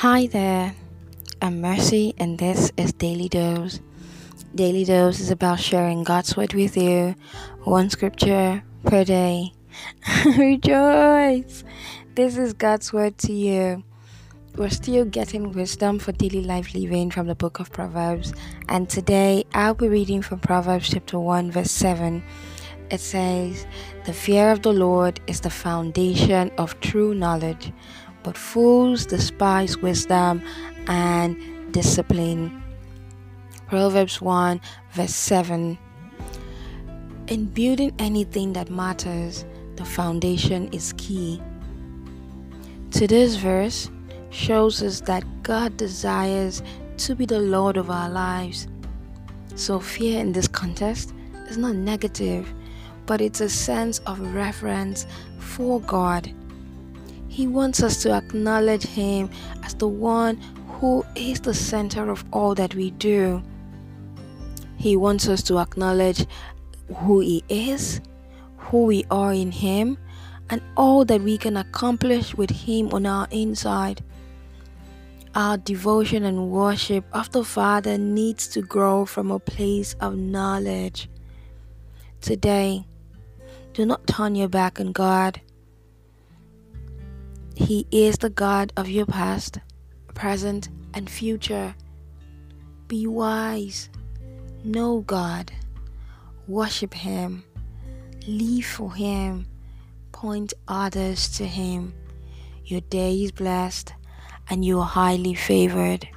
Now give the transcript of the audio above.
Hi there, I'm Mercy, and this is Daily Dose. Daily Dose is about sharing God's Word with you, one scripture per day. Rejoice! This is God's Word to you. We're still getting wisdom for daily life living from the book of Proverbs, and today I'll be reading from Proverbs chapter 1, verse 7. It says, The fear of the Lord is the foundation of true knowledge but fools despise wisdom and discipline. Proverbs 1, verse 7. In building anything that matters, the foundation is key. To this verse shows us that God desires to be the Lord of our lives. So, fear in this context is not negative, but it's a sense of reverence for God he wants us to acknowledge Him as the one who is the center of all that we do. He wants us to acknowledge who He is, who we are in Him, and all that we can accomplish with Him on our inside. Our devotion and worship of the Father needs to grow from a place of knowledge. Today, do not turn your back on God. He is the God of your past, present, and future. Be wise. Know God. Worship Him. Live for Him. Point others to Him. Your day is blessed and you are highly favored.